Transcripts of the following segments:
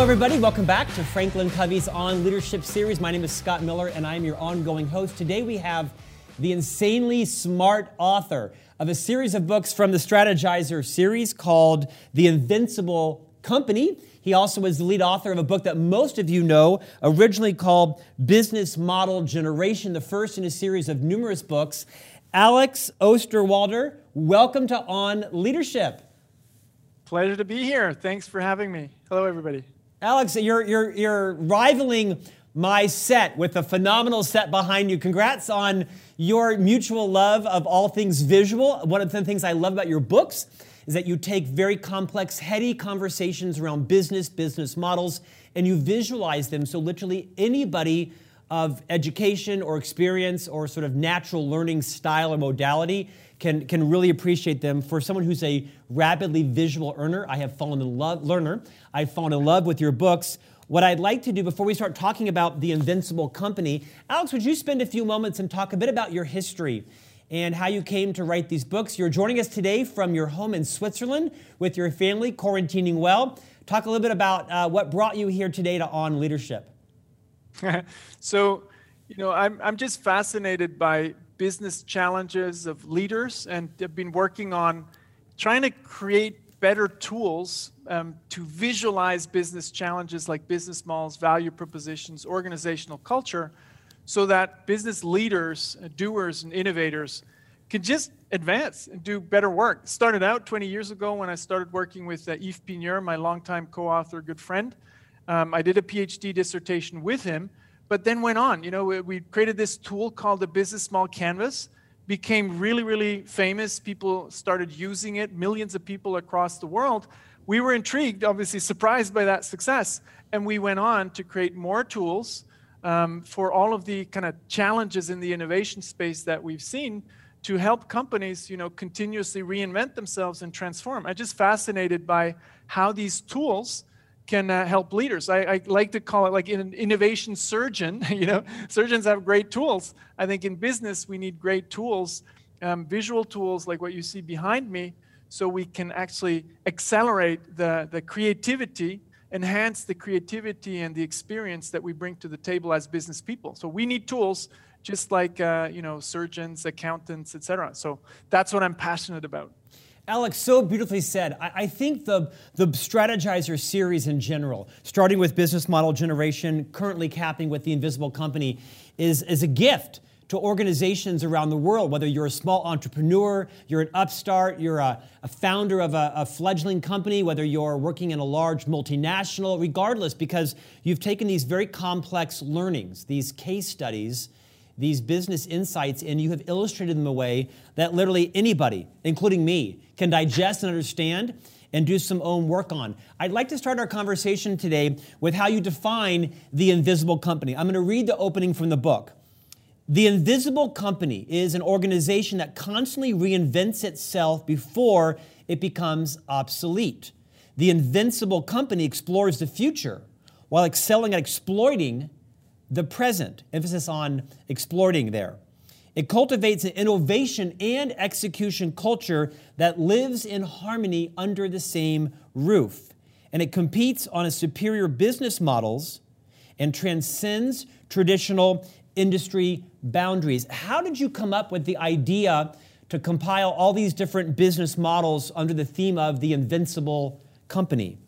Hello, everybody. Welcome back to Franklin Covey's On Leadership series. My name is Scott Miller, and I am your ongoing host. Today, we have the insanely smart author of a series of books from the Strategyzer series called The Invincible Company. He also is the lead author of a book that most of you know, originally called Business Model Generation, the first in a series of numerous books. Alex Osterwalder, welcome to On Leadership. Pleasure to be here. Thanks for having me. Hello, everybody. Alex, you're, you're, you're rivaling my set with a phenomenal set behind you. Congrats on your mutual love of all things visual. One of the things I love about your books is that you take very complex, heady conversations around business, business models, and you visualize them so literally anybody of education or experience or sort of natural learning style or modality can, can really appreciate them. For someone who's a rapidly visual earner, I have fallen in love, learner, I've fallen in love with your books. What I'd like to do before we start talking about the Invincible Company, Alex, would you spend a few moments and talk a bit about your history and how you came to write these books? You're joining us today from your home in Switzerland with your family, quarantining well. Talk a little bit about uh, what brought you here today to On Leadership. so, you know, I'm, I'm just fascinated by business challenges of leaders and have been working on trying to create better tools um, to visualize business challenges like business models, value propositions, organizational culture, so that business leaders, uh, doers, and innovators can just advance and do better work. Started out 20 years ago when I started working with uh, Yves Pigneur, my longtime co-author, good friend. Um, I did a PhD dissertation with him, but then went on. You know, we, we created this tool called the Business Model Canvas, became really, really famous. People started using it, millions of people across the world. We were intrigued, obviously surprised by that success, and we went on to create more tools um, for all of the kind of challenges in the innovation space that we've seen to help companies, you know, continuously reinvent themselves and transform. I'm just fascinated by how these tools can uh, help leaders. I, I, like to call it like an innovation surgeon. you know, surgeons have great tools. I think in business we need great tools, um, visual tools like what you see behind me, so we can actually accelerate the, the creativity, enhance the creativity and the experience that we bring to the table as business people. So we need tools just like uh, you know surgeons, accountants, etc. So that's what I'm passionate about. Alex, so beautifully said. I, I, think the, the Strategyzer series in general, starting with business model generation, currently capping with the Invisible Company, is, is a gift to organizations around the world, whether you're a small entrepreneur, you're an upstart, you're a, a founder of a, a fledgling company, whether you're working in a large multinational, regardless, because you've taken these very complex learnings, these case studies, these business insights and you have illustrated them a way that literally anybody, including me, can digest and understand and do some own work on. I'd like to start our conversation today with how you define the invisible company. I'm going to read the opening from the book. The invisible company is an organization that constantly reinvents itself before it becomes obsolete. The invincible company explores the future while excelling at exploiting the present, emphasis on exploiting there. It cultivates an innovation and execution culture that lives in harmony under the same roof. And it competes on a superior business models and transcends traditional industry boundaries. How did you come up with the idea to compile all these different business models under the theme of the invincible company?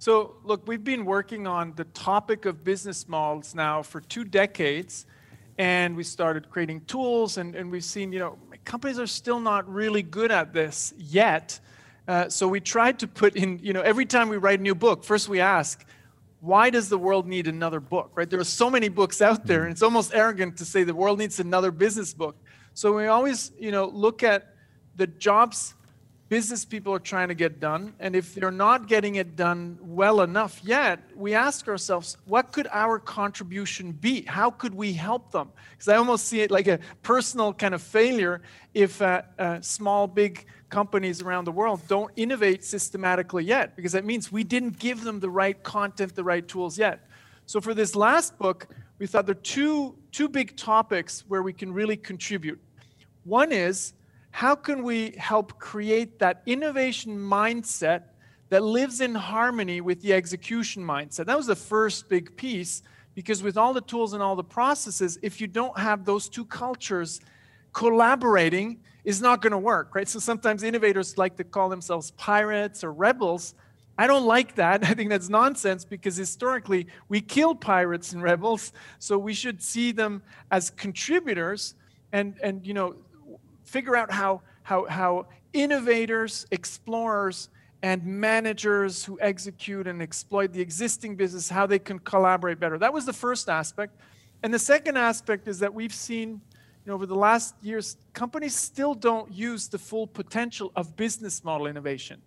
So, look, we've been working on the topic of business models now for two decades, and we started creating tools, and, and we've seen, you know, companies are still not really good at this yet. Uh, so we tried to put in, you know, every time we write a new book, first we ask, why does the world need another book, right? There are so many books out there, and it's almost arrogant to say the world needs another business book. So we always, you know, look at the jobs business people are trying to get done. And if they're not getting it done well enough yet, we ask ourselves, what could our contribution be? How could we help them? Because I almost see it like a personal kind of failure if uh, uh, small, big companies around the world don't innovate systematically yet, because that means we didn't give them the right content, the right tools yet. So for this last book, we thought there are two, two big topics where we can really contribute. One is how can we help create that innovation mindset that lives in harmony with the execution mindset. That was the first big piece because with all the tools and all the processes, if you don't have those two cultures collaborating, is not going to work, right? So sometimes innovators like to call themselves pirates or rebels. I don't like that. I think that's nonsense because historically we killed pirates and rebels, so we should see them as contributors and and you know figure out how how how innovators, explorers and managers who execute and exploit the existing business how they can collaborate better. That was the first aspect. And the second aspect is that we've seen you know, over the last years, companies still don't use the full potential of business model innovation.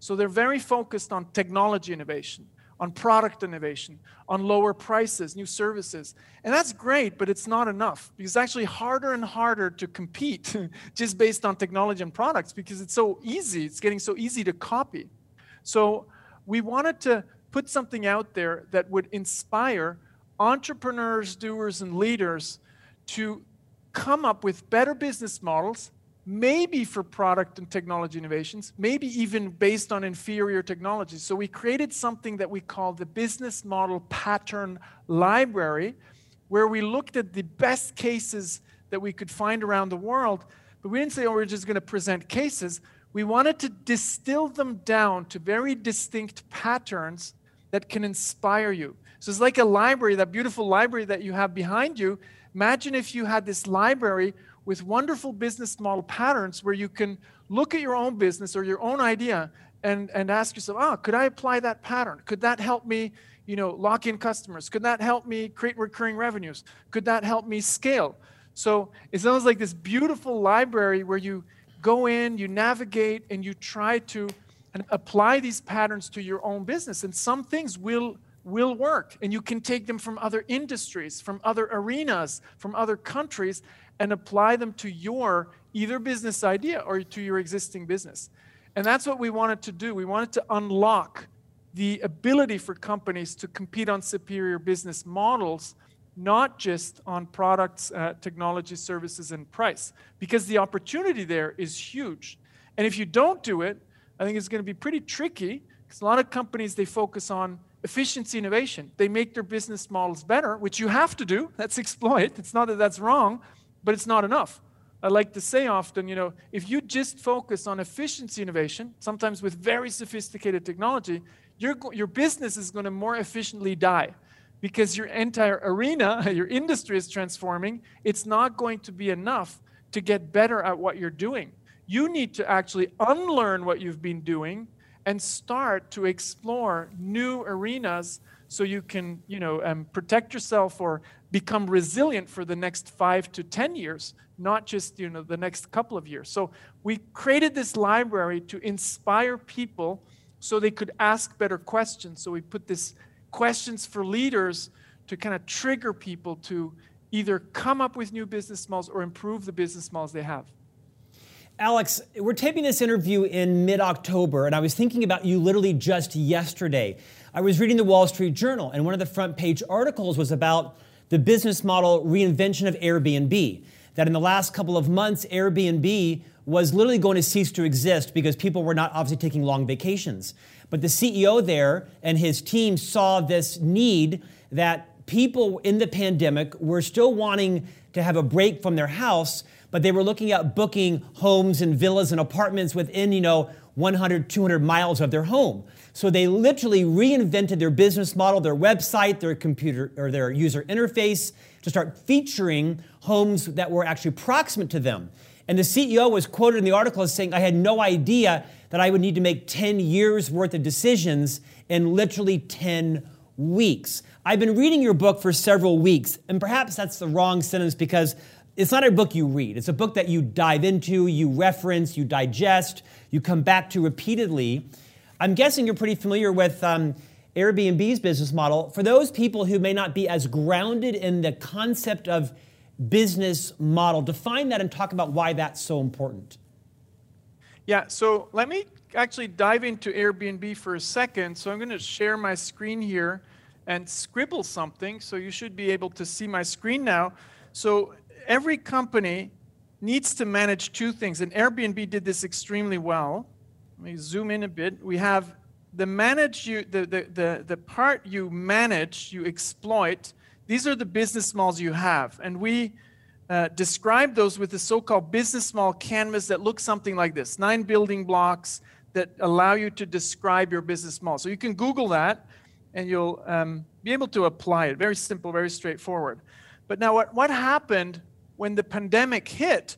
So they're very focused on technology innovation, on product innovation, on lower prices, new services. And that's great, but it's not enough because it's actually harder and harder to compete just based on technology and products because it's so easy. It's getting so easy to copy. So we wanted to put something out there that would inspire entrepreneurs, doers, and leaders to come up with better business models, maybe for product and technology innovations, maybe even based on inferior technologies. So we created something that we call the Business Model Pattern Library, where we looked at the best cases that we could find around the world. But we didn't say, oh, we're just going to present cases. We wanted to distill them down to very distinct patterns that can inspire you. So it's like a library, that beautiful library that you have behind you Imagine if you had this library with wonderful business model patterns where you can look at your own business or your own idea and, and ask yourself, oh, could I apply that pattern? Could that help me, you know, lock in customers? Could that help me create recurring revenues? Could that help me scale? So it's almost like this beautiful library where you go in, you navigate, and you try to apply these patterns to your own business. And some things will will work. And you can take them from other industries, from other arenas, from other countries, and apply them to your either business idea or to your existing business. And that's what we wanted to do. We wanted to unlock the ability for companies to compete on superior business models, not just on products, uh, technology, services, and price, because the opportunity there is huge. And if you don't do it, I think it's going to be pretty tricky because a lot of companies they focus on efficiency innovation. They make their business models better, which you have to do. That's exploit. It's not that that's wrong, but it's not enough. I like to say often, you know, if you just focus on efficiency innovation, sometimes with very sophisticated technology, your, your business is going to more efficiently die because your entire arena, your industry is transforming. It's not going to be enough to get better at what you're doing. You need to actually unlearn what you've been doing and start to explore new arenas so you can you know um, protect yourself or become resilient for the next five to ten years not just you know the next couple of years. So we created this library to inspire people so they could ask better questions. So we put this questions for leaders to kind of trigger people to either come up with new business models or improve the business models they have Alex, we're taping this interview in mid October, and I was thinking about you literally just yesterday. I was reading the Wall Street Journal, and one of the front page articles was about the business model reinvention of Airbnb. That in the last couple of months, Airbnb was literally going to cease to exist because people were not obviously taking long vacations. But the CEO there and his team saw this need that people in the pandemic were still wanting to have a break from their house but they were looking at booking homes and villas and apartments within, you know, 100, 200 miles of their home. So they literally reinvented their business model, their website, their computer or their user interface to start featuring homes that were actually proximate to them. And the CEO was quoted in the article as saying, I had no idea that I would need to make 10 years worth of decisions in literally 10 weeks. I've been reading your book for several weeks, and perhaps that's the wrong sentence because it's not a book you read. It's a book that you dive into, you reference, you digest, you come back to repeatedly. I'm guessing you're pretty familiar with um, Airbnb's business model. For those people who may not be as grounded in the concept of business model, define that and talk about why that's so important. Yeah, so let me actually dive into Airbnb for a second. So I'm going to share my screen here and scribble something. So you should be able to see my screen now. So every company needs to manage two things, and Airbnb did this extremely well. Let me zoom in a bit. We have the manage you the, the, the, the part you manage, you exploit, these are the business models you have. And we uh, describe those with the so-called business model canvas that looks something like this. Nine building blocks that allow you to describe your business model. So you can Google that and you'll um, be able to apply it. Very simple, very straightforward. But now what, what happened when the pandemic hit?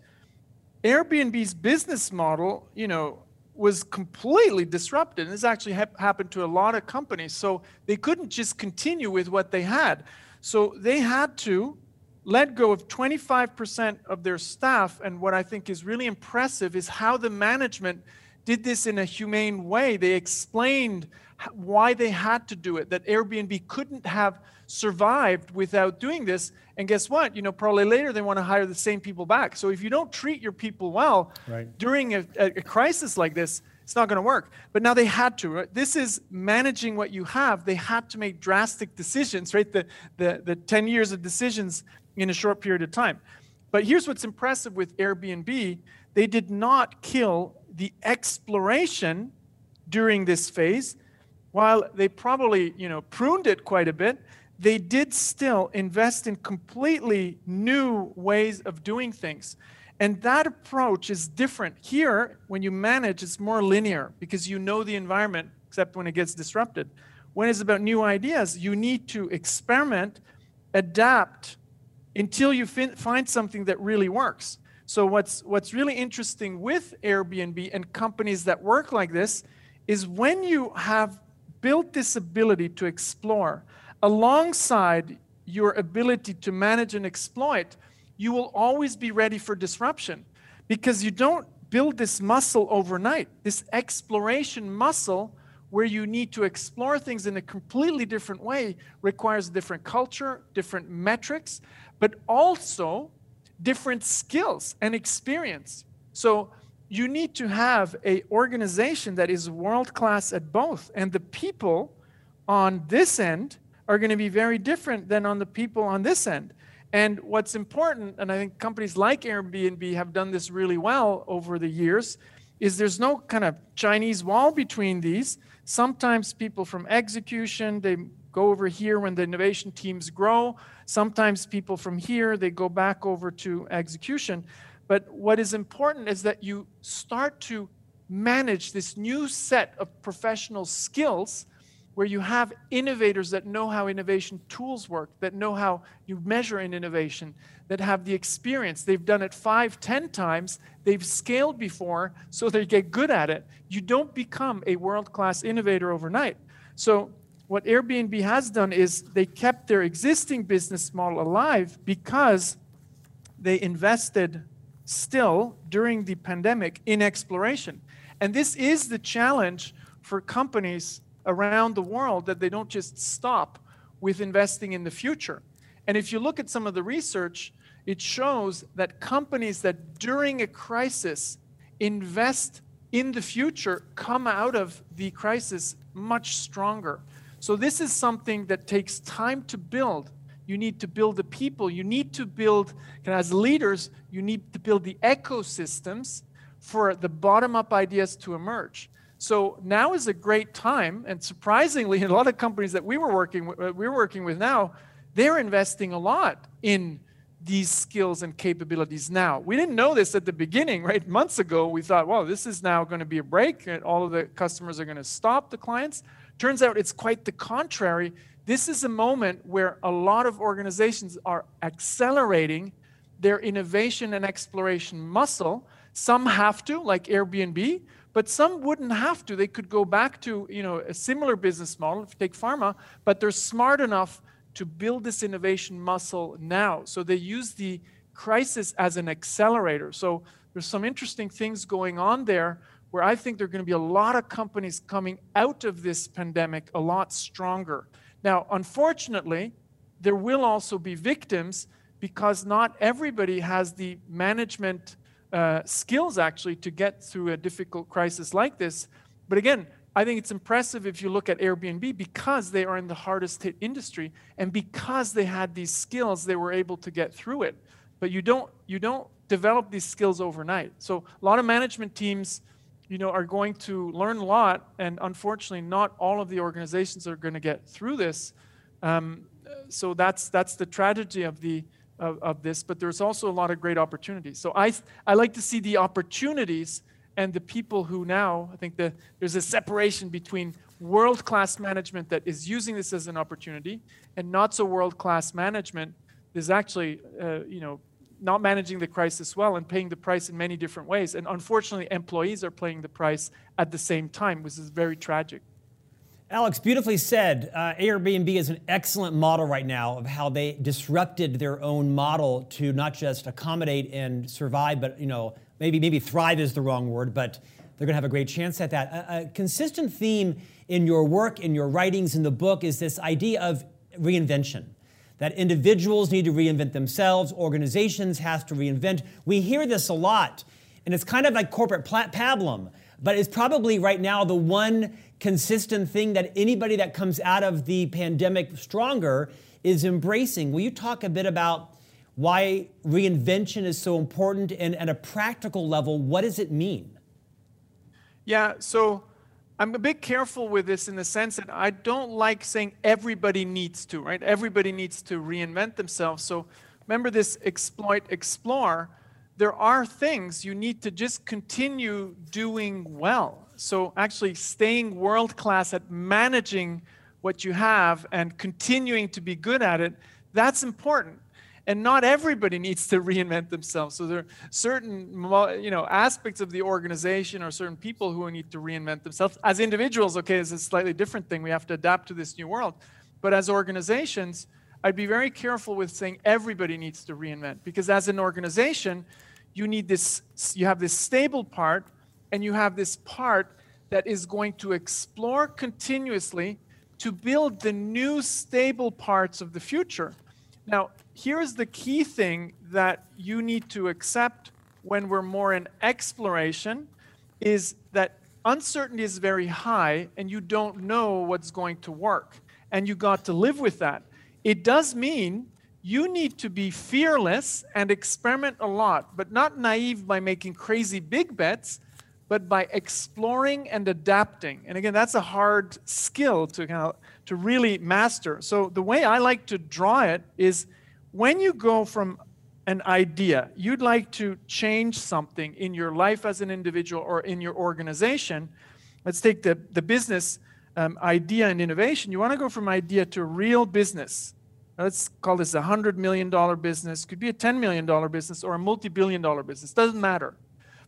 Airbnb's business model, you know, was completely disrupted. And this actually ha- happened to a lot of companies. So they couldn't just continue with what they had. So they had to let go of 25% of their staff. And what I think is really impressive is how the management did this in a humane way. They explained why they had to do it, that Airbnb couldn't have survived without doing this. And guess what? You know, probably later they want to hire the same people back. So if you don't treat your people well right. during a, a, crisis like this, it's not going to work. But now they had to. Right? This is managing what you have. They had to make drastic decisions, right? The, the, the 10 years of decisions in a short period of time. But here's what's impressive with Airbnb they did not kill the exploration during this phase while they probably you know pruned it quite a bit they did still invest in completely new ways of doing things. And that approach is different here when you manage it's more linear because you know the environment except when it gets disrupted. When it's about new ideas you need to experiment adapt until you fin- find something that really works. So what's what's really interesting with airbnb and companies that work like this is when you have built this ability to explore alongside your ability to manage and exploit, you will always be ready for disruption because you don't build this muscle overnight. This exploration muscle, where you need to explore things in a completely different way, requires a different culture, different metrics, but also different skills and experience. So you need to have a organization that is world class at both and the people on this end are going to be very different than on the people on this end. And what's important and i think companies like airbnb have done this really well over the years is there's no kind of chinese wall between these. Sometimes people from execution they go over here when the innovation teams grow. Sometimes people from here they go back over to execution. But what is important is that you start to manage this new set of professional skills where you have innovators that know how innovation tools work, that know how you measure an innovation, that have the experience. They've done it five, ten times, they've scaled before, so they get good at it. You don't become a world class innovator overnight. So, what Airbnb has done is they kept their existing business model alive because they invested still during the pandemic in exploration. And this is the challenge for companies around the world that they don't just stop with investing in the future. And if you look at some of the research, it shows that companies that during a crisis invest in the future come out of the crisis much stronger. So, this is something that takes time to build you need to build the people. You need to build, as leaders, you need to build the ecosystems for the bottom up ideas to emerge. So now is a great time, and surprisingly, a lot of companies that we were working with, uh, we're working with now, they're investing a lot in these skills and capabilities now. We didn't know this at the beginning, right? Months ago, we thought, well, this is now going to be a break, and all of the customers are going to stop the clients. Turns out it's quite the contrary. This is a moment where a lot of organizations are accelerating their innovation and exploration muscle. Some have to, like Airbnb, but some wouldn't have to. They could go back to you know a similar business model, take pharma, but they're smart enough to build this innovation muscle now. So they use the crisis as an accelerator. So there's some interesting things going on there where I think there are going to be a lot of companies coming out of this pandemic a lot stronger. Now, unfortunately, there will also be victims because not everybody has the management uh, skills actually to get through a difficult crisis like this. But again, I think it's impressive if you look at Airbnb because they are in the hardest hit industry and because they had these skills, they were able to get through it. But you don't you don't develop these skills overnight. So a lot of management teams you know, are going to learn a lot, and unfortunately, not all of the organizations are going to get through this. Um, so that's that's the tragedy of the of, of, this. But there's also a lot of great opportunities. So I I like to see the opportunities and the people who now I think that there's a separation between world class management that is using this as an opportunity and not so world class management is actually uh, you know not managing the crisis well and paying the price in many different ways. And unfortunately, employees are paying the price at the same time, which is very tragic. Alex, beautifully said. Uh, Airbnb is an excellent model right now of how they disrupted their own model to not just accommodate and survive, but you know maybe maybe thrive is the wrong word, but they're going to have a great chance at that. A, a consistent theme in your work, in your writings, in the book is this idea of reinvention that individuals need to reinvent themselves, organizations have to reinvent. We hear this a lot, and it's kind of like corporate pablum, but it's probably right now the one consistent thing that anybody that comes out of the pandemic stronger is embracing. Will you talk a bit about why reinvention is so important and at a practical level, what does it mean? Yeah, so I'm a bit careful with this in the sense that I don't like saying everybody needs to, right? Everybody needs to reinvent themselves. So remember this exploit, explore. There are things you need to just continue doing well. So actually staying world class at managing what you have and continuing to be good at it, that's important. And not everybody needs to reinvent themselves. So there are certain you know aspects of the organization or certain people who need to reinvent themselves. As individuals okay it's a slightly different thing. We have to adapt to this new world. But as organizations i'd be very careful with saying everybody needs to reinvent. Because as an organization you need this you have this stable part and you have this part that is going to explore continuously to build the new stable parts of the future. Now here's the key thing that you need to accept when we're more in exploration is that uncertainty is very high and you don't know what's going to work and you got to live with that. It does mean you need to be fearless and experiment a lot but not naive by making crazy big bets but by exploring and adapting and again that's a hard skill to kind of, to really master so the way i like to draw it is when you go from an idea, you'd like to change something in your life as an individual or in your organization. Let's take the, the business um, idea and innovation. You want to go from idea to real business. Let's call this a $100 million business, could be a $10 million business or a multi billion dollar business, doesn't matter.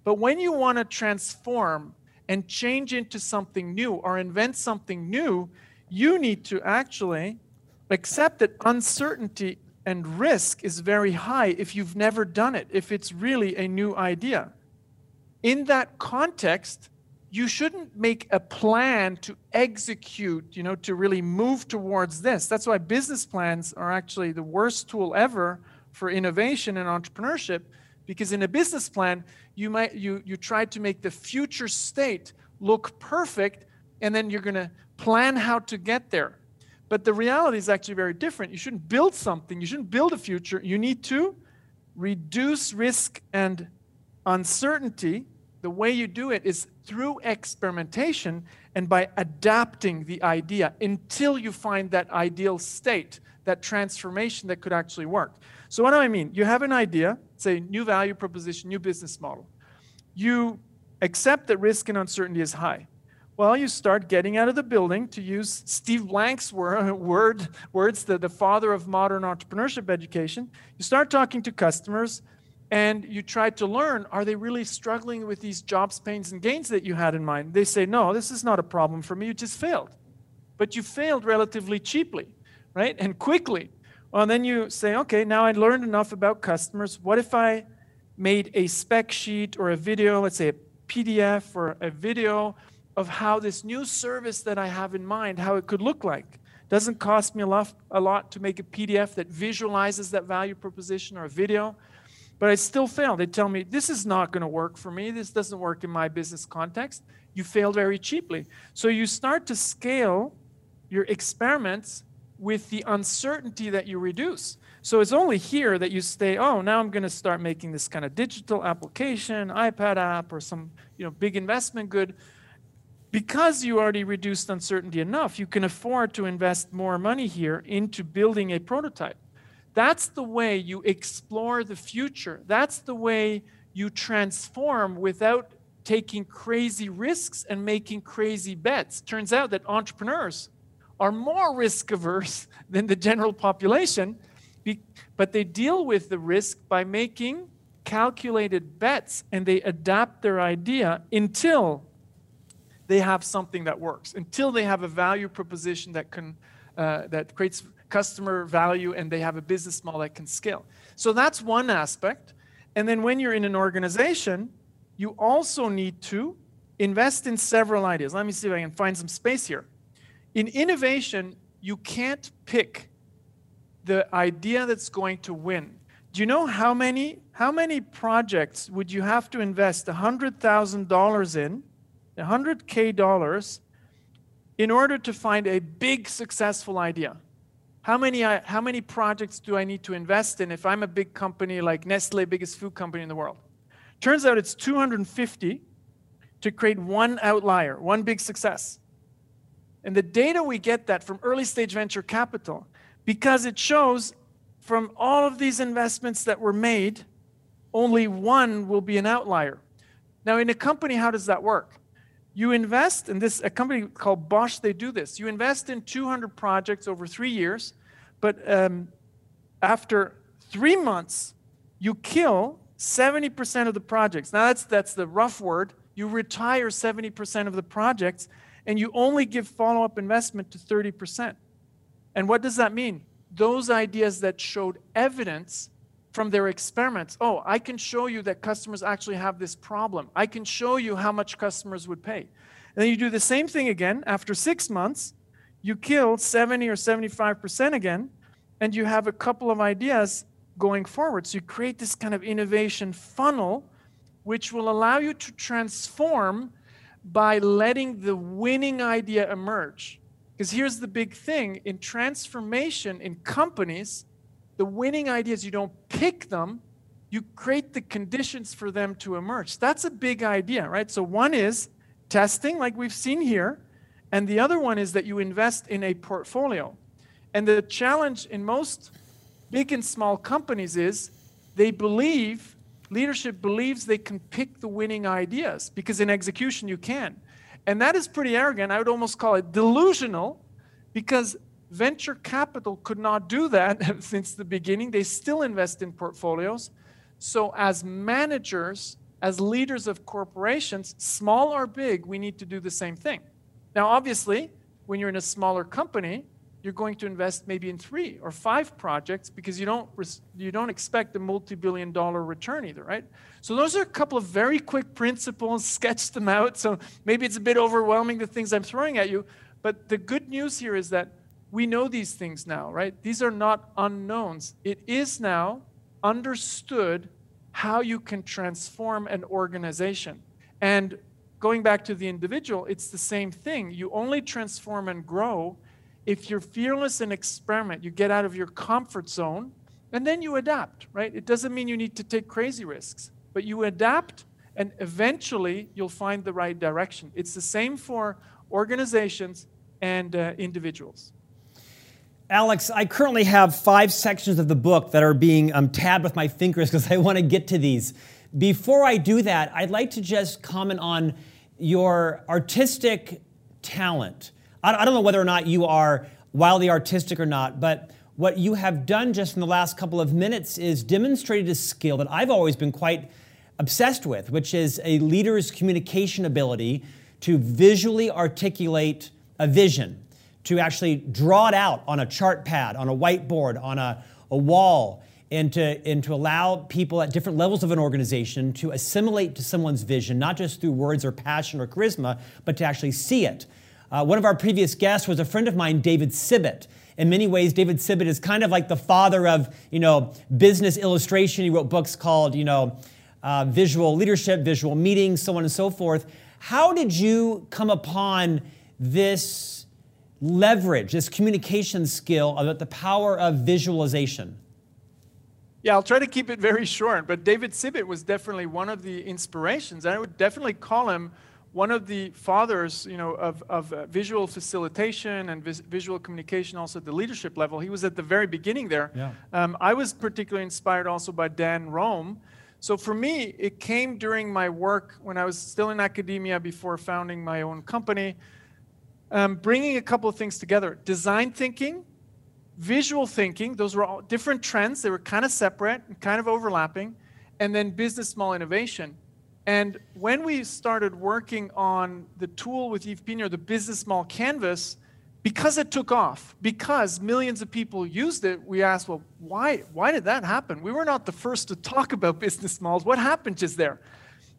But when you want to transform and change into something new or invent something new, you need to actually accept that uncertainty and risk is very high if you've never done it, if it's really a new idea. In that context, you shouldn't make a plan to execute, you know, to really move towards this. That's why business plans are actually the worst tool ever for innovation and entrepreneurship because in a business plan, you might you you try to make the future state look perfect and then you're going to plan how to get there. But the reality is actually very different. You shouldn't build something, you shouldn't build a future. You need to reduce risk and uncertainty. The way you do it is through experimentation and by adapting the idea until you find that ideal state, that transformation that could actually work. So, what do I mean? You have an idea, say, new value proposition, new business model. You accept that risk and uncertainty is high. Well, you start getting out of the building, to use Steve Blank's word, words, the, the father of modern entrepreneurship education. You start talking to customers and you try to learn are they really struggling with these jobs, pains, and gains that you had in mind? They say, no, this is not a problem for me. You just failed. But you failed relatively cheaply, right? And quickly. Well, then you say, okay, now I learned enough about customers. What if I made a spec sheet or a video, let's say a PDF or a video? of how this new service that I have in mind, how it could look like. Doesn't cost me a lot, a lot to make a PDF that visualizes that value proposition or a video, but I still fail. They tell me, this is not going to work for me. This doesn't work in my business context. You failed very cheaply. So you start to scale your experiments with the uncertainty that you reduce. So it's only here that you say, oh, now I'm going to start making this kind of digital application, iPad app, or some you know big investment good. Because you already reduced uncertainty enough, you can afford to invest more money here into building a prototype. That's the way you explore the future. That's the way you transform without taking crazy risks and making crazy bets. Turns out that entrepreneurs are more risk averse than the general population, but they deal with the risk by making calculated bets and they adapt their idea until they have something that works, until they have a value proposition that can uh, that creates customer value and they have a business model that can scale. So that's one aspect. And then when you're in an organization, you also need to invest in several ideas. Let me see if I can find some space here. In innovation, you can't pick the idea that's going to win. Do you know how many how many projects would you have to invest $100,000 in, 100k dollars in order to find a big successful idea? How many, how many projects do I need to invest in if I'm a big company like Nestle, biggest food company in the world? Turns out it's 250 to create one outlier, one big success. And the data we get that from early stage venture capital, because it shows from all of these investments that were made, only one will be an outlier. Now, in a company, how does that work? You invest in this, a company called Bosch, they do this. You invest in 200 projects over three years, but um, after three months, you kill 70% of the projects. Now, that's, that's the rough word. You retire 70% of the projects and you only give follow up investment to 30%. And what does that mean? Those ideas that showed evidence from their experiments. Oh, I can show you that customers actually have this problem. I can show you how much customers would pay. And then you do the same thing again. After six months, you kill 70 or 75% again, and you have a couple of ideas going forward. So you create this kind of innovation funnel, which will allow you to transform by letting the winning idea emerge. Because here's the big thing in transformation in companies, the winning ideas, you don't pick them, you create the conditions for them to emerge. That's a big idea, right? So, one is testing, like we've seen here, and the other one is that you invest in a portfolio. And the challenge in most big and small companies is they believe, leadership believes they can pick the winning ideas because in execution you can. And that is pretty arrogant. I would almost call it delusional because venture capital could not do that since the beginning. They still invest in portfolios. So, as managers, as leaders of corporations, small or big, we need to do the same thing. Now, obviously, when you're in a smaller company, you're going to invest maybe in three or five projects because you don't you don't expect a multi-billion dollar return either right so those are a couple of very quick principles sketch them out so maybe it's a bit overwhelming the things i'm throwing at you but the good news here is that we know these things now right these are not unknowns it is now understood how you can transform an organization and going back to the individual it's the same thing you only transform and grow if you're fearless and experiment, you get out of your comfort zone and then you adapt, right? It doesn't mean you need to take crazy risks, but you adapt and eventually you'll find the right direction. It's the same for organizations and uh, individuals. Alex, I currently have five sections of the book that are being um, tabbed with my fingers because I want to get to these. Before I do that, I'd like to just comment on your artistic talent. I don't know whether or not you are wildly artistic or not, but what you have done just in the last couple of minutes is demonstrated a skill that I've always been quite obsessed with, which is a leader's communication ability to visually articulate a vision, to actually draw it out on a chart pad, on a whiteboard, on a, a wall, and to, and to allow people at different levels of an organization to assimilate to someone's vision, not just through words or passion or charisma, but to actually see it. Uh, one of our previous guests was a friend of mine, David Sibbet. In many ways, David Sibbet is kind of like the father of, you know, business illustration. He wrote books called, you know, uh, Visual Leadership, Visual Meetings, so on and so forth. How did you come upon this leverage, this communication skill about the power of visualization? Yeah, I'll try to keep it very short. But David Sibbet was definitely one of the inspirations. I would definitely call him one of the fathers, you know, of, of uh, visual facilitation and vis- visual communication, also at the leadership level. He was at the very beginning there. Yeah. Um, I was particularly inspired also by Dan Roam. So for me, it came during my work when I was still in academia before founding my own company, um, bringing a couple of things together: design thinking visual thinking, those were all different trends. They were kind of separate and kind of overlapping. And then business model innovation. And when we started working on the tool with Yves Pigneur, the business model canvas, because it took off, because millions of people used it, we asked, well, why, why did that happen? We were not the first to talk about business models. What happened just there?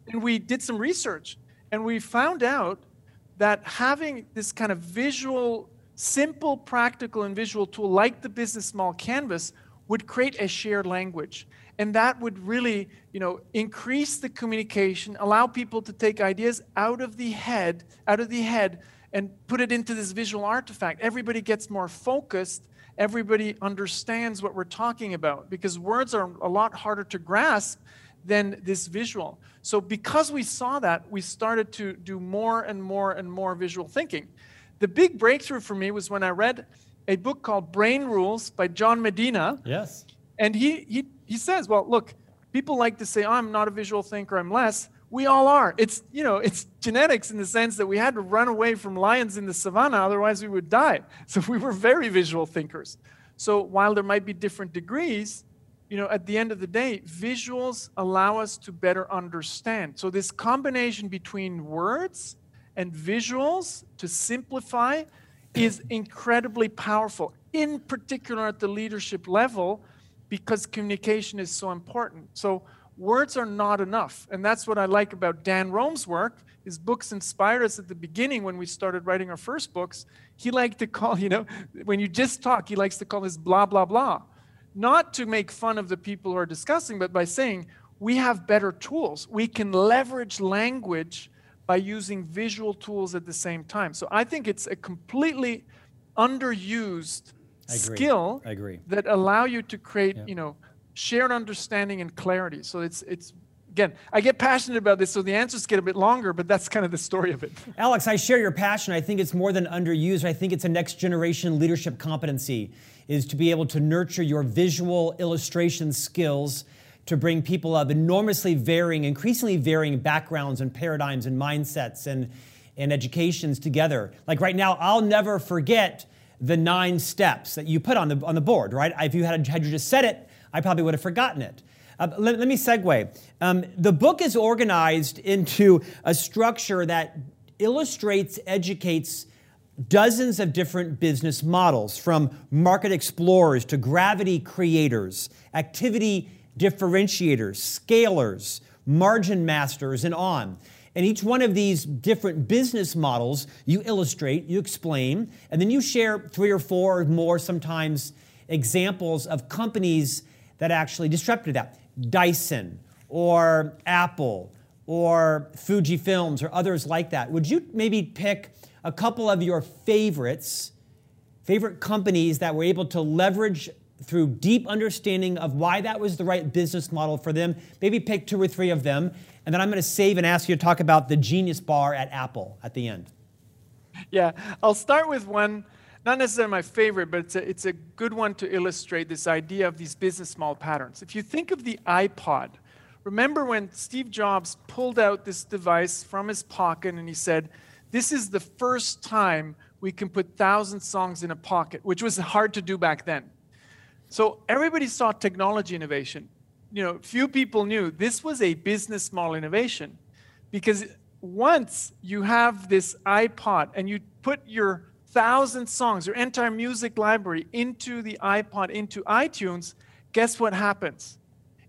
And we did some research and we found out that having this kind of visual simple, practical, and visual tool like the Business Model Canvas would create a shared language. And that would really, you know, increase the communication, allow people to take ideas out of the head, out of the head, and put it into this visual artifact. Everybody gets more focused. Everybody understands what we're talking about because words are a lot harder to grasp than this visual. So, because we saw that, we started to do more and more and more visual thinking. The big breakthrough for me was when I read a book called Brain Rules by John Medina. Yes. And he, he, he says, well, look, people like to say, oh, I'm not a visual thinker, I'm less. We all are. It's, you know, it's genetics in the sense that we had to run away from lions in the savannah, otherwise we would die. So we were very visual thinkers. So while there might be different degrees, you know, at the end of the day, visuals allow us to better understand. So this combination between words and visuals to simplify is incredibly powerful, in particular at the leadership level, because communication is so important. So words are not enough. And that's what I like about Dan Roam's work. His books inspired us at the beginning when we started writing our first books. He liked to call, you know, when you just talk, he likes to call this blah, blah, blah. Not to make fun of the people who are discussing, but by saying, we have better tools. We can leverage language by using visual tools at the same time. So I think it's a completely underused I skill I agree. that allow you to create, Yeah. you know, shared understanding and clarity. So it's it's again, I get passionate about this, so the answers get a bit longer, but that's kind of the story of it. Alex, I share your passion. I think it's more than underused. I think it's a next generation leadership competency is to be able to nurture your visual illustration skills to bring people of enormously varying, increasingly varying backgrounds and paradigms and mindsets and, and educations together. Like right now, I'll never forget the nine steps that you put on the, on the board, right? If you had, had you just said it, I probably would have forgotten it. Uh, let, let, me segue. Um, the book is organized into a structure that illustrates, educates dozens of different business models from market explorers to gravity creators, activity differentiators, scalers, margin masters, and on. And each one of these different business models, you illustrate, you explain, and then you share three or four or more sometimes examples of companies that actually disrupted that. Dyson or Apple or Fujifilms or others like that. Would you maybe pick a couple of your favorites, favorite companies that were able to leverage through deep understanding of why that was the right business model for them. Maybe pick two or three of them. And then I'm going to save and ask you to talk about the Genius Bar at Apple at the end. Yeah, I'll start with one, not necessarily my favorite, but it's a, it's a good one to illustrate this idea of these business model patterns. If you think of the iPod, remember when Steve Jobs pulled out this device from his pocket and he said, This is the first time we can put thousand songs in a pocket, which was hard to do back then. So everybody saw technology innovation. You know, few people knew this was a business model innovation because once you have this iPod and you put your thousand songs, your entire music library into the iPod, into iTunes, guess what happens?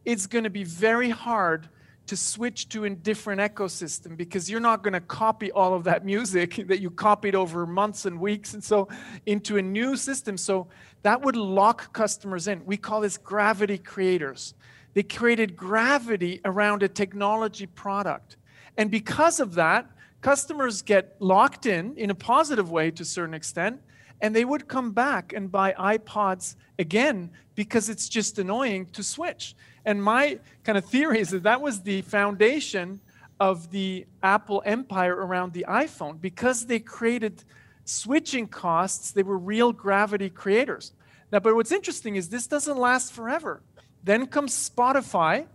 It's going to be very hard to switch to a different ecosystem because you're not going to copy all of that music that you copied over months and weeks and so into a new system. So that would lock customers in. We call this gravity creators. They created gravity around a technology product. And because of that, customers get locked in in a positive way to a certain extent. and they would come back and buy iPods again because it's just annoying to switch. And my kind of theory is that that was the foundation of the Apple empire around the iPhone because they created switching costs, they were real gravity creators. Now, but what's interesting is this doesn't last forever. Then comes Spotify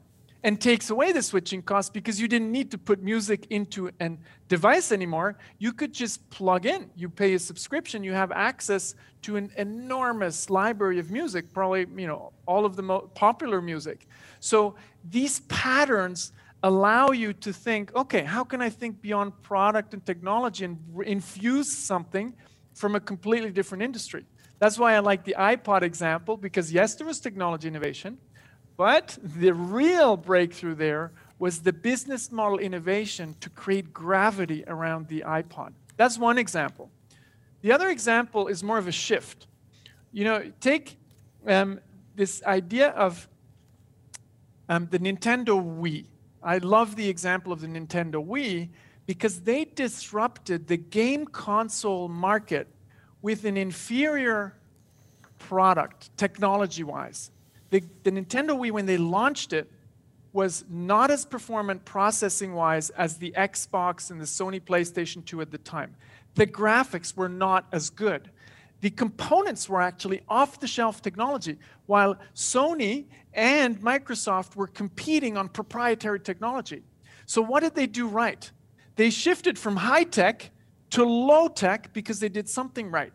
and takes away the switching cost because you didn't need to put music into a device anymore. You could just plug in. You pay a subscription, you have access to an enormous library of music, probably, you know, all of the most popular music. So these patterns allow you to think, okay, how can I think beyond product and technology and infuse something from a completely different industry? That's why I like the iPod example because yes, there was technology innovation, but the real breakthrough there was the business model innovation to create gravity around the iPod. That's one example. The other example is more of a shift. You know, take um, this idea of um, the Nintendo Wii. I love the example of the Nintendo Wii because they disrupted the game console market with an inferior product technology wise the, the Nintendo Wii, when they launched it, was not as performant processing wise as the Xbox and the Sony PlayStation 2 at the time. The graphics were not as good. The components were actually off the shelf technology, while Sony and Microsoft were competing on proprietary technology. So, what did they do right? They shifted from high tech to low tech because they did something right.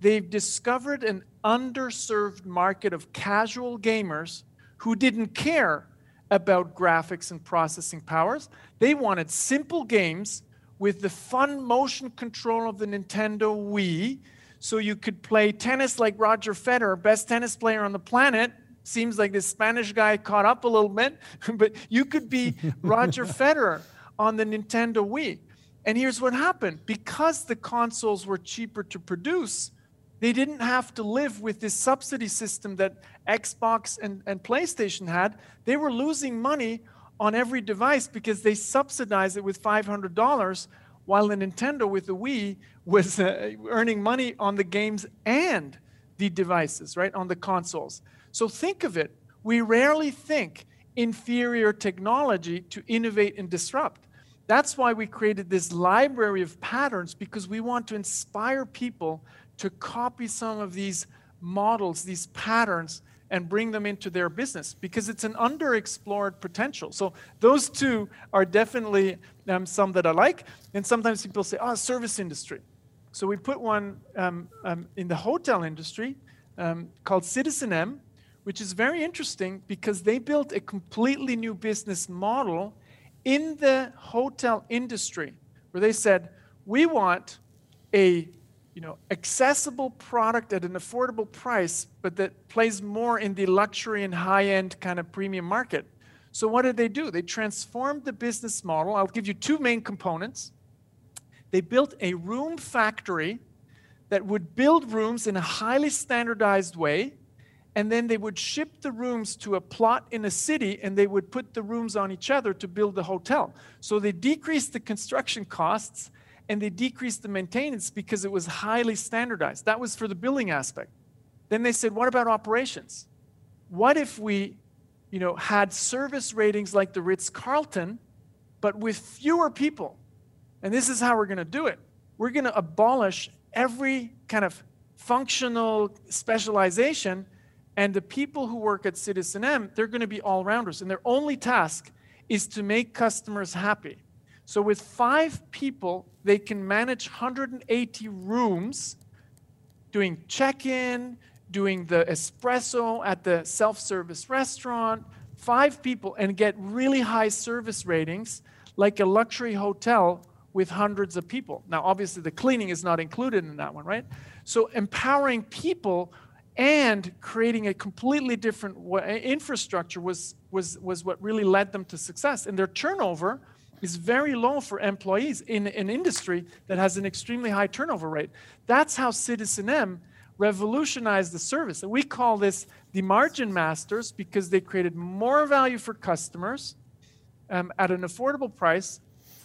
They've discovered an underserved market of casual gamers who didn't care about graphics and processing powers. They wanted simple games with the fun motion control of the Nintendo Wii so you could play tennis like Roger Federer, best tennis player on the planet. Seems like this Spanish guy caught up a little bit, but you could be Roger Federer on the Nintendo Wii. And here's what happened because the consoles were cheaper to produce, they didn't have to live with this subsidy system that Xbox and, and PlayStation had. They were losing money on every device because they subsidized it with $500, while the Nintendo with the Wii was uh, earning money on the games and the devices, right, on the consoles. So think of it. We rarely think inferior technology to innovate and disrupt. That's why we created this library of patterns because we want to inspire people to copy some of these models, these patterns, and bring them into their business because it's an underexplored potential. So those two are definitely um, some that I like. And sometimes people say, "Oh, service industry." So we put one um, um, in the hotel industry um, called Citizen M, which is very interesting because they built a completely new business model in the hotel industry where they said, "We want a you know, accessible product at an affordable price, but that plays more in the luxury and high-end kind of premium market. So what did they do? They transformed the business model. I'll give you two main components. They built a room factory that would build rooms in a highly standardized way, and then they would ship the rooms to a plot in a city, and they would put the rooms on each other to build the hotel. So they decreased the construction costs and they decreased the maintenance because it was highly standardized. That was for the billing aspect. Then they said, what about operations? What if we, you know, had service ratings like the Ritz-Carlton, but with fewer people? And this is how we're going to do it. We're going to abolish every kind of functional specialization, and the people who work at Citizen M, they're going to be all-rounders, and their only task is to make customers happy. So with five people, they can manage 180 rooms, doing check-in, doing the espresso at the self-service restaurant, five people, and get really high service ratings, like a luxury hotel with hundreds of people. Now, obviously, the cleaning is not included in that one, right? So empowering people and creating a completely different infrastructure was, was, was what really led them to success. And their turnover is very low for employees in an industry that has an extremely high turnover rate. That's how Citizen M revolutionized the service. And we call this the margin masters because they created more value for customers um, at an affordable price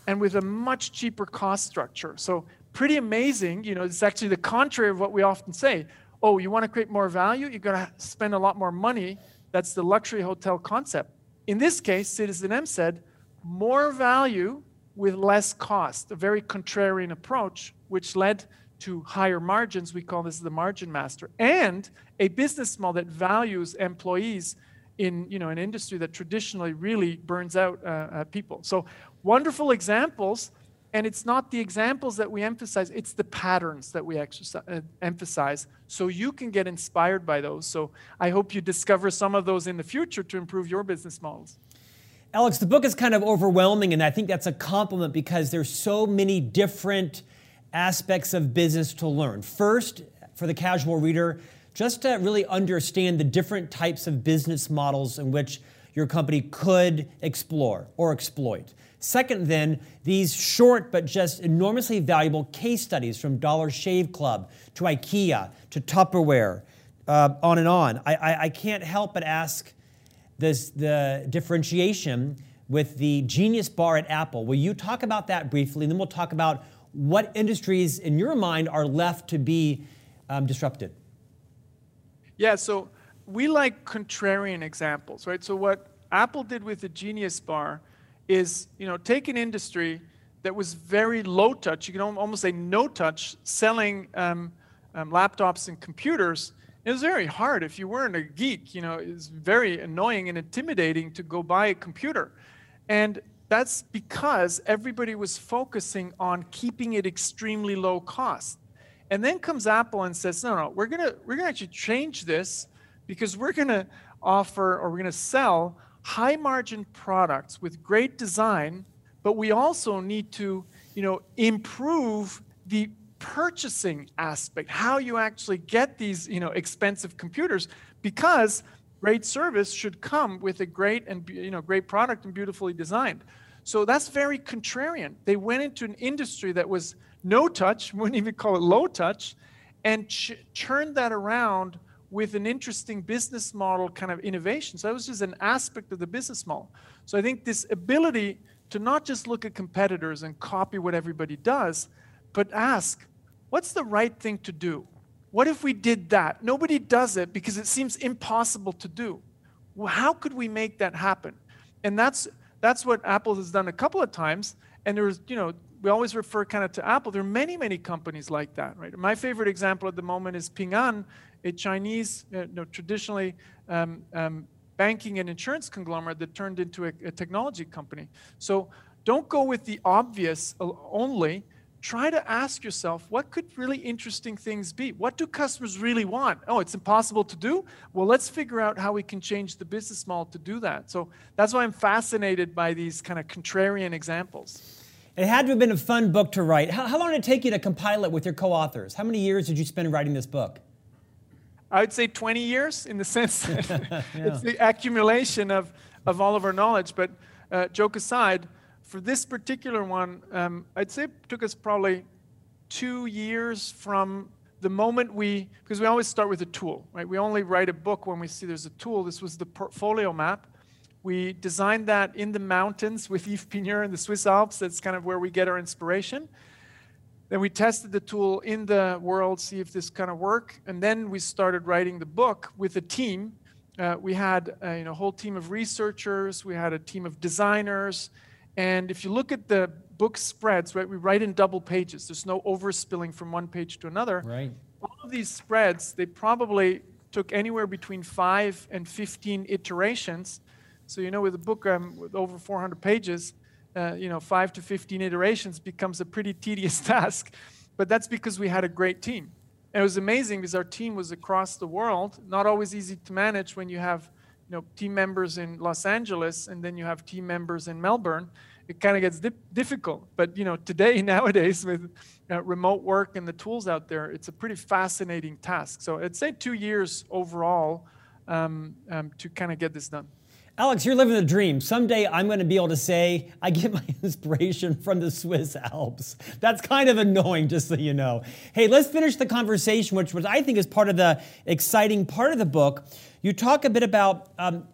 and with a much cheaper cost structure. So pretty amazing. You know, it's actually the contrary of what we often say. Oh, you want to create more value? You're going to spend a lot more money. That's the luxury hotel concept. In this case, Citizen M said, more value with less cost, a very contrarian approach, which led to higher margins. We call this the margin master, and a business model that values employees in you know an industry that traditionally really burns out uh, uh, people. So wonderful examples, and it's not the examples that we emphasize; it's the patterns that we exercise, uh, emphasize. So you can get inspired by those. So I hope you discover some of those in the future to improve your business models. Alex, the book is kind of overwhelming, and I think that's a compliment because there's so many different aspects of business to learn. First, for the casual reader, just to really understand the different types of business models in which your company could explore or exploit. Second, then, these short but just enormously valuable case studies from Dollar Shave Club to IKEA to Tupperware, uh, on and on. I, I, I can't help but ask this, the differentiation with the Genius Bar at Apple. Will you talk about that briefly, and then we'll talk about what industries, in your mind, are left to be um, disrupted? Yeah, so we like contrarian examples, right? So what Apple did with the Genius Bar is, you know, take an industry that was very low touch, you can almost say no touch, selling um, um, laptops and computers. It was very hard if you weren't a geek. You know, it's very annoying and intimidating to go buy a computer, and that's because everybody was focusing on keeping it extremely low cost. And then comes Apple and says, no, no, we're gonna we're gonna actually change this because we're gonna offer or we're gonna sell high margin products with great design, but we also need to, you know, improve the purchasing aspect, how you actually get these, you know, expensive computers, because great service should come with a great and you know great product and beautifully designed. So that's very contrarian. They went into an industry that was no touch, wouldn't even call it low touch, and ch- churned that around with an interesting business model kind of innovation. So that was just an aspect of the business model. So I think this ability to not just look at competitors and copy what everybody does, but ask, what's the right thing to do? What if we did that? Nobody does it because it seems impossible to do. Well, how could we make that happen? And that's that's what Apple has done a couple of times. And there's, you know, we always refer kind of to Apple. There are many, many companies like that, right? My favorite example at the moment is Ping An, a Chinese, uh, you know, traditionally um, um, banking and insurance conglomerate that turned into a, a technology company. So don't go with the obvious only try to ask yourself what could really interesting things be? What do customers really want? Oh it's impossible to do? Well let's figure out how we can change the business model to do that. So that's why i'm fascinated by these kind of contrarian examples. It had to have been a fun book to write. How, how long did it take you to compile it with your co-authors? How many years did you spend writing this book? I would say 20 years in the sense that yeah. it's the accumulation of, of all of our knowledge. But uh, joke aside for this particular one, um, I'd say it took us probably two years from the moment we, because we always start with a tool, right? We only write a book when we see there's a tool. This was the portfolio map. We designed that in the mountains with Yves Pigneur in the Swiss Alps. That's kind of where we get our inspiration. Then we tested the tool in the world, see if this kind of work, and then we started writing the book with a team. Uh, we had a you know, whole team of researchers, we had a team of designers, and if you look at the book spreads, right, we write in double pages. There's no overspilling from one page to another. Right. All of these spreads, they probably took anywhere between five and 15 iterations. So, you know, with a book um, with over 400 pages, uh, you know, five to 15 iterations becomes a pretty tedious task. But that's because we had a great team. And it was amazing because our team was across the world, not always easy to manage when you have you know, team members in Los Angeles and then you have team members in Melbourne, it kind of gets di- difficult. But you know, today nowadays with uh, remote work and the tools out there, it's a pretty fascinating task. So I'd say two years overall um, um, to kind of get this done. Alex, you're living the dream. Someday I'm going to be able to say I get my inspiration from the Swiss Alps. That's kind of annoying, just so you know. Hey, let's finish the conversation, which was I think is part of the exciting part of the book. You talk a bit about um,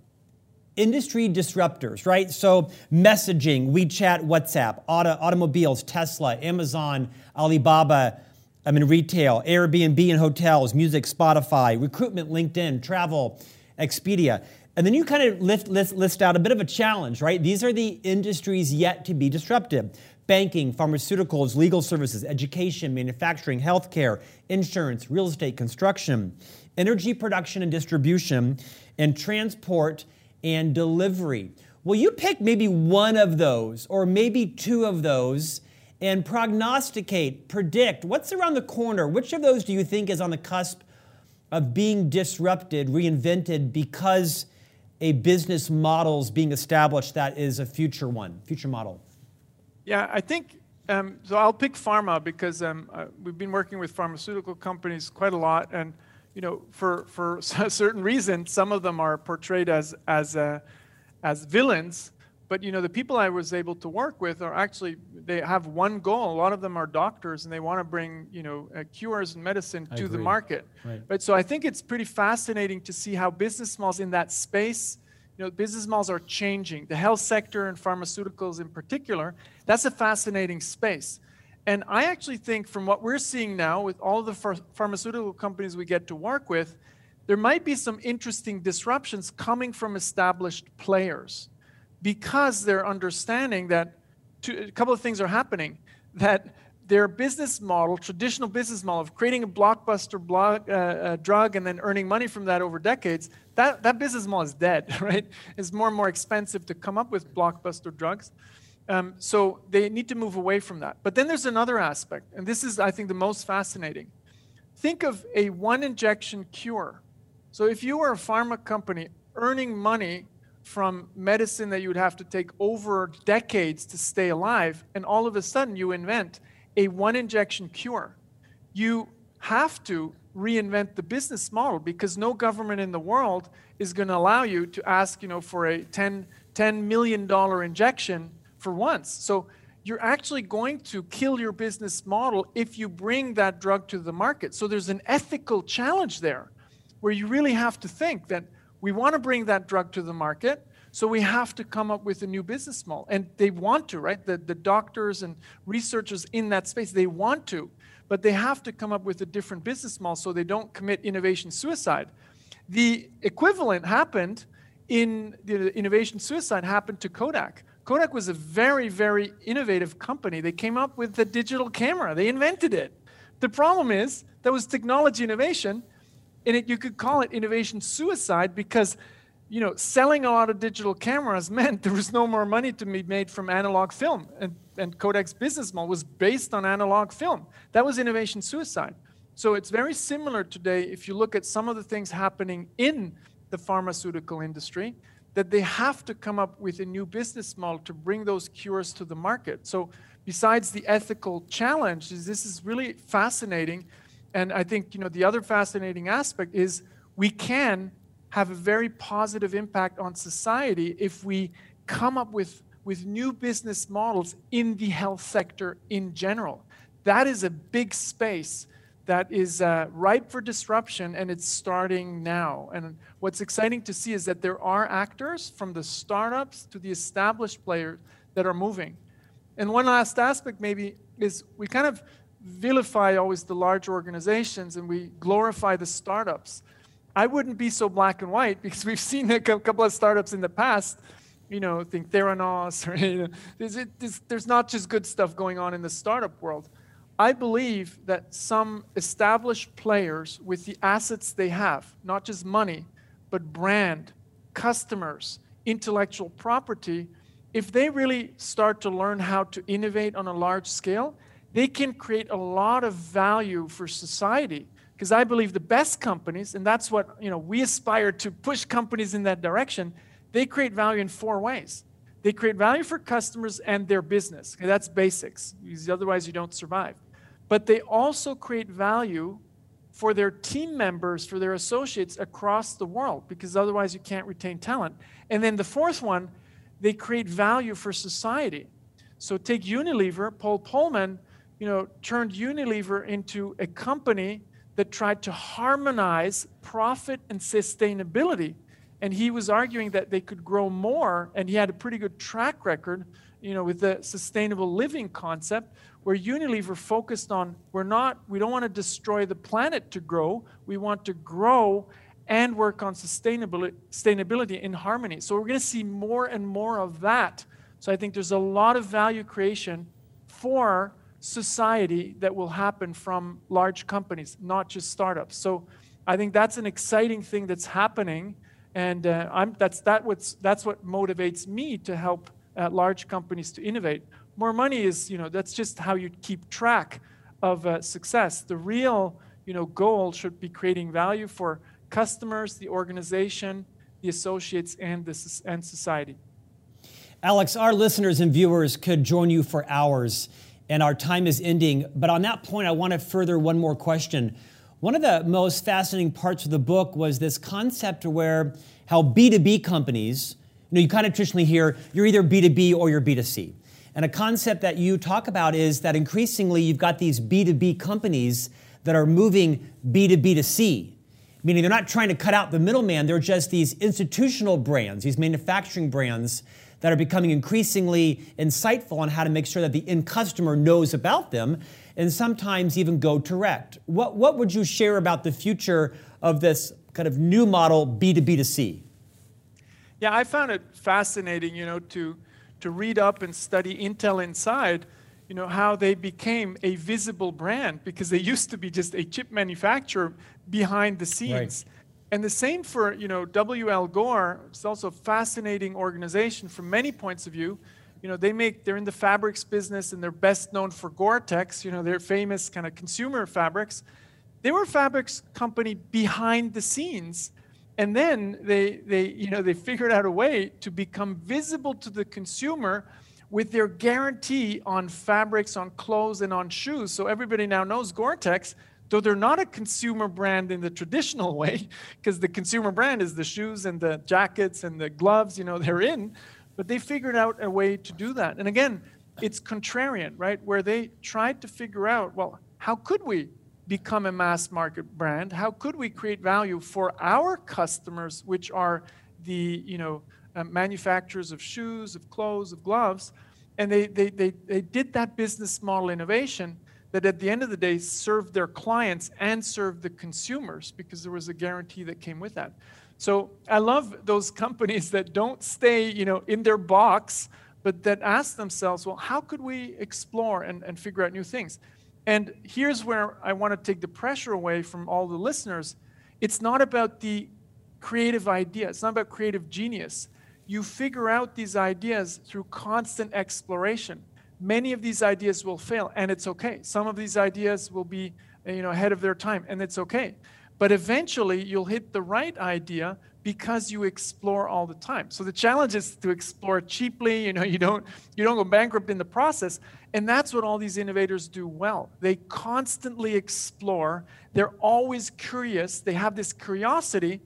industry disruptors, right? So messaging, WeChat, WhatsApp, auto, automobiles, Tesla, Amazon, Alibaba, I mean retail, Airbnb and hotels, music, Spotify, recruitment, LinkedIn, travel, Expedia. And then you kind of list, list, list out a bit of a challenge, right? These are the industries yet to be disrupted banking, pharmaceuticals, legal services, education, manufacturing, healthcare, insurance, real estate, construction, energy production and distribution, and transport and delivery. Well, you pick maybe one of those or maybe two of those and prognosticate, predict what's around the corner? Which of those do you think is on the cusp of being disrupted, reinvented because a business model is being established that is a future one, future model? Yeah, I think um, so. I'll pick pharma because um, uh, we've been working with pharmaceutical companies quite a lot, and you know, for for a certain reason, some of them are portrayed as as uh, as villains. But you know, the people I was able to work with are actually they have one goal. A lot of them are doctors, and they want to bring you know uh, cures and medicine I to agree. the market. Right. right. So I think it's pretty fascinating to see how business models in that space you know, business models are changing. The health sector and pharmaceuticals in particular, that's a fascinating space. And I actually think from what we're seeing now with all the ph- pharmaceutical companies we get to work with, there might be some interesting disruptions coming from established players because they're understanding that two, a couple of things are happening. That their business model, traditional business model of creating a blockbuster uh, uh, drug and then earning money from that over decades, that, that business model is dead, right? It's more and more expensive to come up with blockbuster drugs. Um, so they need to move away from that. But then there's another aspect, and this is, I think, the most fascinating. Think of a one injection cure. So if you were a pharma company earning money from medicine that you would have to take over decades to stay alive, and all of a sudden you invent a one injection cure, you have to reinvent the business model because no government in the world is going to allow you to ask you know for a 10, 10 million dollar injection for once so you're actually going to kill your business model if you bring that drug to the market so there's an ethical challenge there where you really have to think that we want to bring that drug to the market so we have to come up with a new business model. And they want to, right? The, the doctors and researchers in that space, they want to, but they have to come up with a different business model so they don't commit innovation suicide. The equivalent happened in the innovation suicide happened to Kodak. Kodak was a very, very innovative company. They came up with the digital camera, they invented it. The problem is that was technology innovation, and it, you could call it innovation suicide because you know, selling a lot of digital cameras meant there was no more money to be made from analog film. And, and Kodak's business model was based on analog film. That was innovation suicide. So it's very similar today if you look at some of the things happening in the pharmaceutical industry, that they have to come up with a new business model to bring those cures to the market. So besides the ethical challenge, this is really fascinating. And I think, you know, the other fascinating aspect is we can have a very positive impact on society if we come up with, with new business models in the health sector in general. That is a big space that is uh, ripe for disruption and it's starting now. And what's exciting to see is that there are actors from the startups to the established players that are moving. And one last aspect, maybe, is we kind of vilify always the large organizations and we glorify the startups. I wouldn't be so black and white because we've seen a couple of startups in the past, you know, think Theranos, or you know, there's, there's, there's not just good stuff going on in the startup world. I believe that some established players with the assets they have, not just money, but brand, customers, intellectual property, if they really start to learn how to innovate on a large scale, they can create a lot of value for society because I believe the best companies, and that's what you know we aspire to push companies in that direction. They create value in four ways. They create value for customers and their business. That's basics, because otherwise you don't survive. But they also create value for their team members, for their associates across the world, because otherwise you can't retain talent. And then the fourth one, they create value for society. So take Unilever, Paul Polman, you know, turned Unilever into a company that tried to harmonize profit and sustainability. And he was arguing that they could grow more, and he had a pretty good track record, you know, with the sustainable living concept, where Unilever focused on we're not, we don't want to destroy the planet to grow, we want to grow and work on sustainability, sustainability in harmony. So we're going to see more and more of that. So I think there's a lot of value creation for society that will happen from large companies, not just startups. So I think that's an exciting thing that's happening, and uh, that's, that what's, that's what motivates me to help uh, large companies to innovate. More money is, you know, that's just how you keep track of uh, success. The real, you know, goal should be creating value for customers, the organization, the associates, and, the, and society. Alex, our listeners and viewers could join you for hours, and our time is ending. But on that point, I want to further one more question. One of the most fascinating parts of the book was this concept where how B2B companies, you know, you kind of traditionally hear you're either B2B or you're B2C. And a concept that you talk about is that increasingly you've got these B2B companies that are moving B2B to C meaning they're not trying to cut out the middleman, they're just these institutional brands, these manufacturing brands that are becoming increasingly insightful on how to make sure that the end customer knows about them and sometimes even go direct. What, what would you share about the future of this kind of new model B2B to C? Yeah, I found it fascinating, you know, to, to read up and study Intel Inside you know, how they became a visible brand because they used to be just a chip manufacturer behind the scenes. Right. And the same for, you know, W.L. Gore. It's also a fascinating organization from many points of view. You know, they make, they're in the fabrics business and they're best known for Gore-Tex, you know, they're famous kind of consumer fabrics. They were a fabrics company behind the scenes. And then they, they, you know, they figured out a way to become visible to the consumer with their guarantee on fabrics, on clothes, and on shoes. So everybody now knows Gore-Tex, though they're not a consumer brand in the traditional way, because the consumer brand is the shoes and the jackets and the gloves, you know, they're in. But they figured out a way to do that. And again, it's contrarian, right? Where they tried to figure out, well, how could we become a mass market brand? How could we create value for our customers, which are the, you know, uh, manufacturers of shoes, of clothes, of gloves. And they, they, they, they did that business model innovation that at the end of the day served their clients and served the consumers because there was a guarantee that came with that. So I love those companies that don't stay, you know, in their box, but that ask themselves, well, how could we explore and, and figure out new things? And here's where I want to take the pressure away from all the listeners. It's not about the creative idea. It's not about creative genius you figure out these ideas through constant exploration. Many of these ideas will fail, and it's okay. Some of these ideas will be you know, ahead of their time, and it's okay. But eventually, you'll hit the right idea because you explore all the time. So the challenge is to explore cheaply. You know, you don't you don't go bankrupt in the process, and that's what all these innovators do well. They constantly explore. They're always curious. They have this curiosity,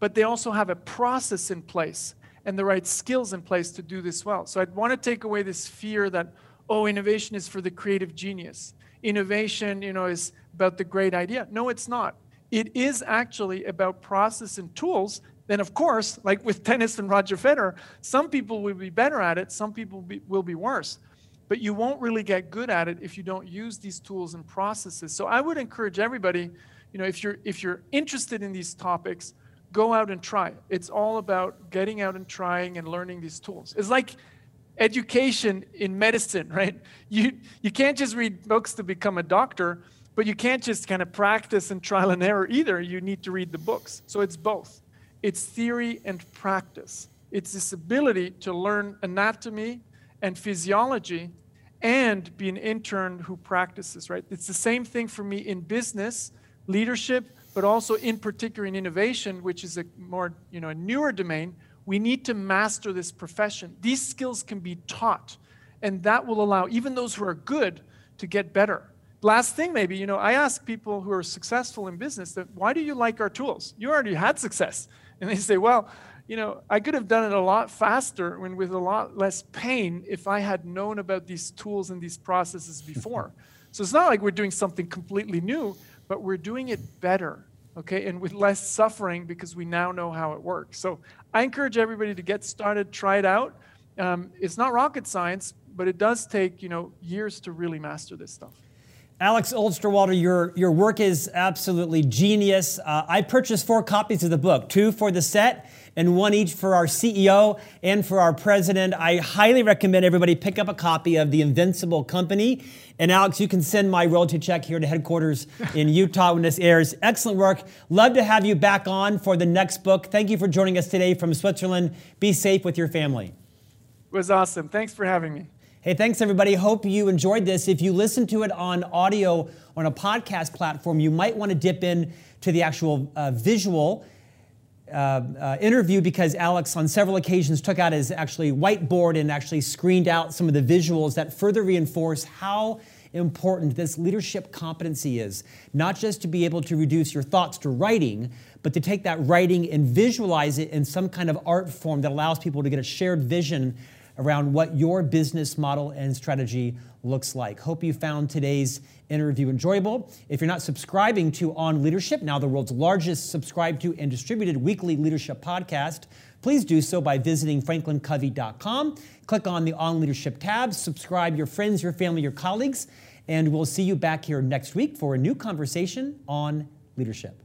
but they also have a process in place and the right skills in place to do this well. So I'd want to take away this fear that, oh, innovation is for the creative genius. Innovation, you know, is about the great idea. No, it's not. It is actually about process and tools. Then, of course, like with tennis and Roger Federer, some people will be better at it, some people will be, will be worse. But you won't really get good at it if you don't use these tools and processes. So I would encourage everybody, you know, if you're if you're interested in these topics, go out and try. It's all about getting out and trying and learning these tools. It's like education in medicine, right? You, you can't just read books to become a doctor, but you can't just kind of practice and trial and error either. You need to read the books. So it's both it's theory and practice. It's this ability to learn anatomy and physiology and be an intern who practices, right? It's the same thing for me in business, leadership, but also in particular in innovation, which is a more, you know, a newer domain, we need to master this profession. These skills can be taught, and that will allow even those who are good to get better. Last thing, maybe, you know, I ask people who are successful in business that why do you like our tools? You already had success. And they say, well, you know, I could have done it a lot faster and with a lot less pain if I had known about these tools and these processes before. so it's not like we're doing something completely new but we're doing it better. okay, and with less suffering because we now know how it works. So I encourage everybody to get started, try it out. Um, it's not rocket science, but it does take you know years to really master this stuff. Alex Osterwalder, your, your work is absolutely genius. Uh, I purchased four copies of the book, two for the set and one each for our CEO and for our president. I highly recommend everybody pick up a copy of The Invincible Company. And Alex, you can send my royalty check here to headquarters in Utah when this airs. Excellent work. Love to have you back on for the next book. Thank you for joining us today from Switzerland. Be safe with your family. It was awesome. Thanks for having me. Hey, thanks everybody. Hope you enjoyed this. If you listen to it on audio on a podcast platform, you might want to dip in to the actual uh, visual uh, uh, interview because Alex, on several occasions, took out his actually whiteboard and actually screened out some of the visuals that further reinforce how important this leadership competency is. Not just to be able to reduce your thoughts to writing, but to take that writing and visualize it in some kind of art form that allows people to get a shared vision around what your business model and strategy looks like. Hope you found today's interview enjoyable. If you're not subscribing to On Leadership, now the world's largest subscribed to and distributed weekly leadership podcast, please do so by visiting franklincovey.com. Click on the On Leadership tab, subscribe your friends, your family, your colleagues, and we'll see you back here next week for a new conversation on leadership.